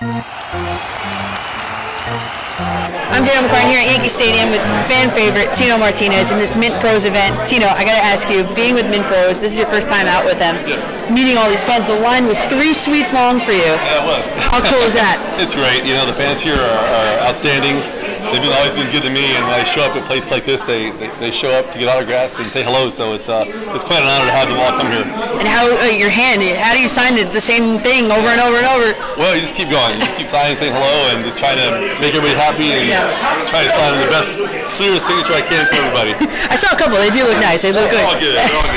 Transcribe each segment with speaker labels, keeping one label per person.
Speaker 1: I'm Danielle McCartan here at Yankee Stadium with fan favorite Tino Martinez in this Mint Pros event. Tino, I gotta ask you, being with Mint Pros, this is your first time out with them.
Speaker 2: Yes.
Speaker 1: Meeting all these fans, the line was three suites long for you.
Speaker 2: Yeah, it was.
Speaker 1: How cool is that?
Speaker 2: it's great. You know, the fans here are, are outstanding. They've been, always been good to me, and when I show up at a place like this, they, they, they show up to get autographs and say hello. So it's uh, it's quite an honor to have them all come here.
Speaker 1: And how uh, your hand? How do you sign it, the same thing over and over and over?
Speaker 2: Well, you just keep going. You just keep signing, saying hello, and just trying to make everybody happy and
Speaker 1: Yeah.
Speaker 2: try to sign the best, clearest signature I can for everybody.
Speaker 1: I saw a couple. They do look nice. They look
Speaker 2: They're all
Speaker 1: good.
Speaker 2: good. They're all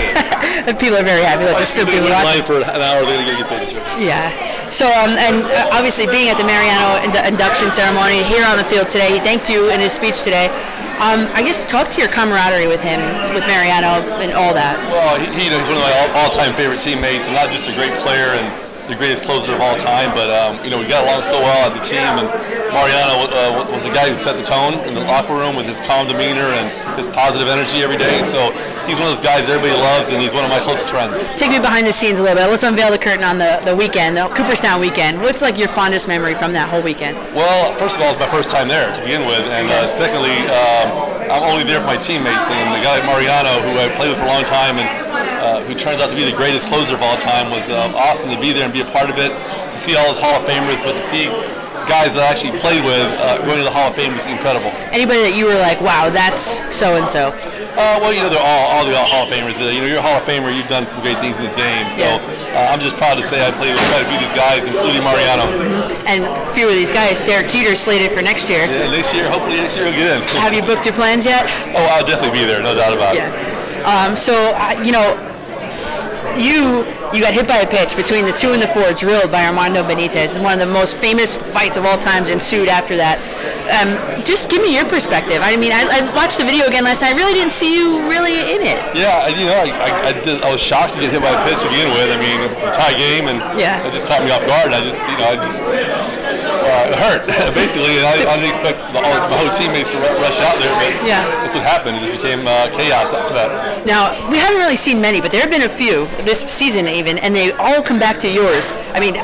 Speaker 2: good.
Speaker 1: People are very happy. Like still
Speaker 2: still
Speaker 1: people
Speaker 2: in
Speaker 1: watching.
Speaker 2: for an hour. They're gonna get good signature.
Speaker 1: Yeah. So, um, and uh, obviously being at the Mariano indu- induction ceremony here on the field today, he thanked you in his speech today. Um, I guess talk to your camaraderie with him, with Mariano, and all that.
Speaker 2: Well, he, he's one of my all- all-time favorite teammates, and not just a great player and the greatest closer of all time, but um, you know, we got along so well as a team. And Mariano uh, was- the guy who set the tone in the locker room with his calm demeanor and his positive energy every day. So he's one of those guys everybody loves, and he's one of my closest friends.
Speaker 1: Take me behind the scenes a little bit. Let's unveil the curtain on the, the weekend, the Cooperstown weekend. What's like your fondest memory from that whole weekend?
Speaker 2: Well, first of all, it's my first time there to begin with, and uh, secondly, um, I'm only there for my teammates. And the guy like Mariano, who I played with for a long time, and who turns out to be the greatest closer of all time, was um, awesome to be there and be a part of it. To see all his Hall of Famers, but to see guys that I actually played with uh, going to the Hall of Fame was incredible.
Speaker 1: Anybody that you were like, wow, that's so and so.
Speaker 2: Uh, well, you know, they're all, all the Hall of Famers. Uh, you know, you're a Hall of Famer. You've done some great things in this game. So
Speaker 1: Yeah.
Speaker 2: uh, I'm just proud to say I played with quite a few of these guys, including Mariano.
Speaker 1: And a few of these guys, Derek Jeter slated for next year.
Speaker 2: Yeah, next year, hopefully next year we'll get in.
Speaker 1: Have you booked your plans yet?
Speaker 2: Oh, I'll definitely be there, no doubt about it.
Speaker 1: Yeah. Um, so, uh, you know, you you got hit by a pitch between the two and the four, drilled by Armando Benitez. It's one of the most famous fights of all times ensued after that. Um, just give me your perspective. I mean, I, I watched the video again last night. I really didn't see you really in it.
Speaker 2: Yeah, you know, I, I, I, did, I was shocked to get hit by a pitch to begin with. I mean, it's a tie game, and
Speaker 1: Yeah.
Speaker 2: it just caught me off guard. I just, you know, I just uh, it hurt basically, and I, I didn't expect the, all, my whole teammates to ru- rush out there, but
Speaker 1: Yeah.
Speaker 2: that's what happened. It just became uh, chaos after that.
Speaker 1: Now, we haven't really seen many, but there have been a few this season even, and they all come back to yours. I mean,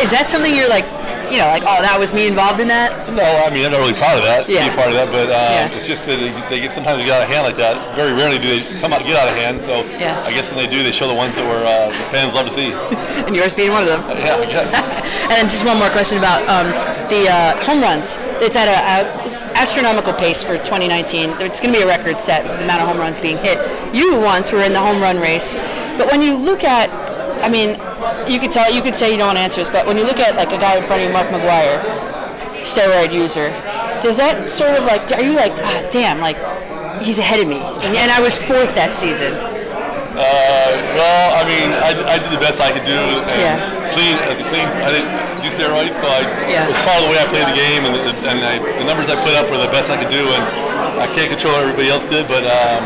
Speaker 1: is that something you're like, you know, like, oh, that was me involved in that?
Speaker 2: No, I mean I'm not really proud of that.
Speaker 1: Yeah.
Speaker 2: Be a part of that, but um,
Speaker 1: Yeah.
Speaker 2: it's just that they, they get sometimes they get out of hand like that. Very rarely do they come out get out of hand. So
Speaker 1: Yeah.
Speaker 2: I guess when they do, they show the ones that were uh, the fans love to see.
Speaker 1: And yours being one of them.
Speaker 2: Yeah, I guess.
Speaker 1: And just one more question about um, the uh, home runs. It's at a, a astronomical pace for 2019. It's going to be a record set the amount of home runs being hit. You once were in the home run race, but when you look at, I mean, you could tell, you could say you don't want answers, but when you look at like a guy in front of you, Mark McGwire, steroid user, does that sort of like, are you like, ah, damn, like he's ahead of me, and, and I was fourth that season.
Speaker 2: Uh, well, I mean, I, I did the best I could do. And
Speaker 1: Yeah.
Speaker 2: Clean as a clean. I didn't do steroids, so I
Speaker 1: Yeah.
Speaker 2: was proud of the way I played the game, and, the, and I, the numbers I put up were the best I could do. And I can't control what everybody else did, but um,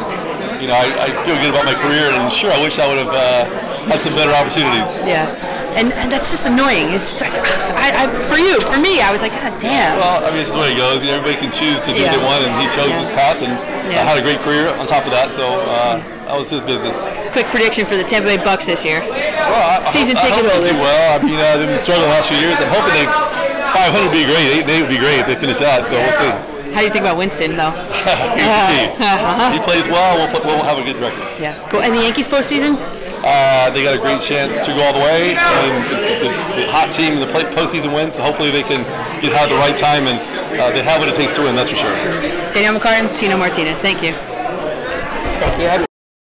Speaker 2: you know, I, I feel good about my career, and sure, I wish I would have uh, had some better opportunities.
Speaker 1: Yeah. And, and that's just annoying. It's like, I, I, for you, for me, I was like, God damn.
Speaker 2: Well, I mean, it's the way it goes. Everybody can choose to do
Speaker 1: Yeah.
Speaker 2: what they want, and he chose
Speaker 1: Yeah.
Speaker 2: his path, and
Speaker 1: Yeah.
Speaker 2: had a great career on top of that. So uh, that was his business.
Speaker 1: Quick prediction for the Tampa Bay Bucks this year.
Speaker 2: Well, I, I
Speaker 1: Season
Speaker 2: hope,
Speaker 1: ticket
Speaker 2: I hope
Speaker 1: holder.
Speaker 2: they do well. I mean, uh, they've been struggling the last few years. I'm hoping they 500 would be great. Eight eight would be great if they finish that. So we'll see.
Speaker 1: How do you think about Winston, though?
Speaker 2: he plays well. We'll, we'll have a good record.
Speaker 1: Yeah. Cool. And the Yankees postseason?
Speaker 2: Uh, they got a great chance to go all the way. And it's the, the hot team in the play, postseason wins. So hopefully they can get out at the right time and uh, they have what it takes to win. That's for sure.
Speaker 1: Danielle McCartan, Tino Martinez. Thank you. Thank you.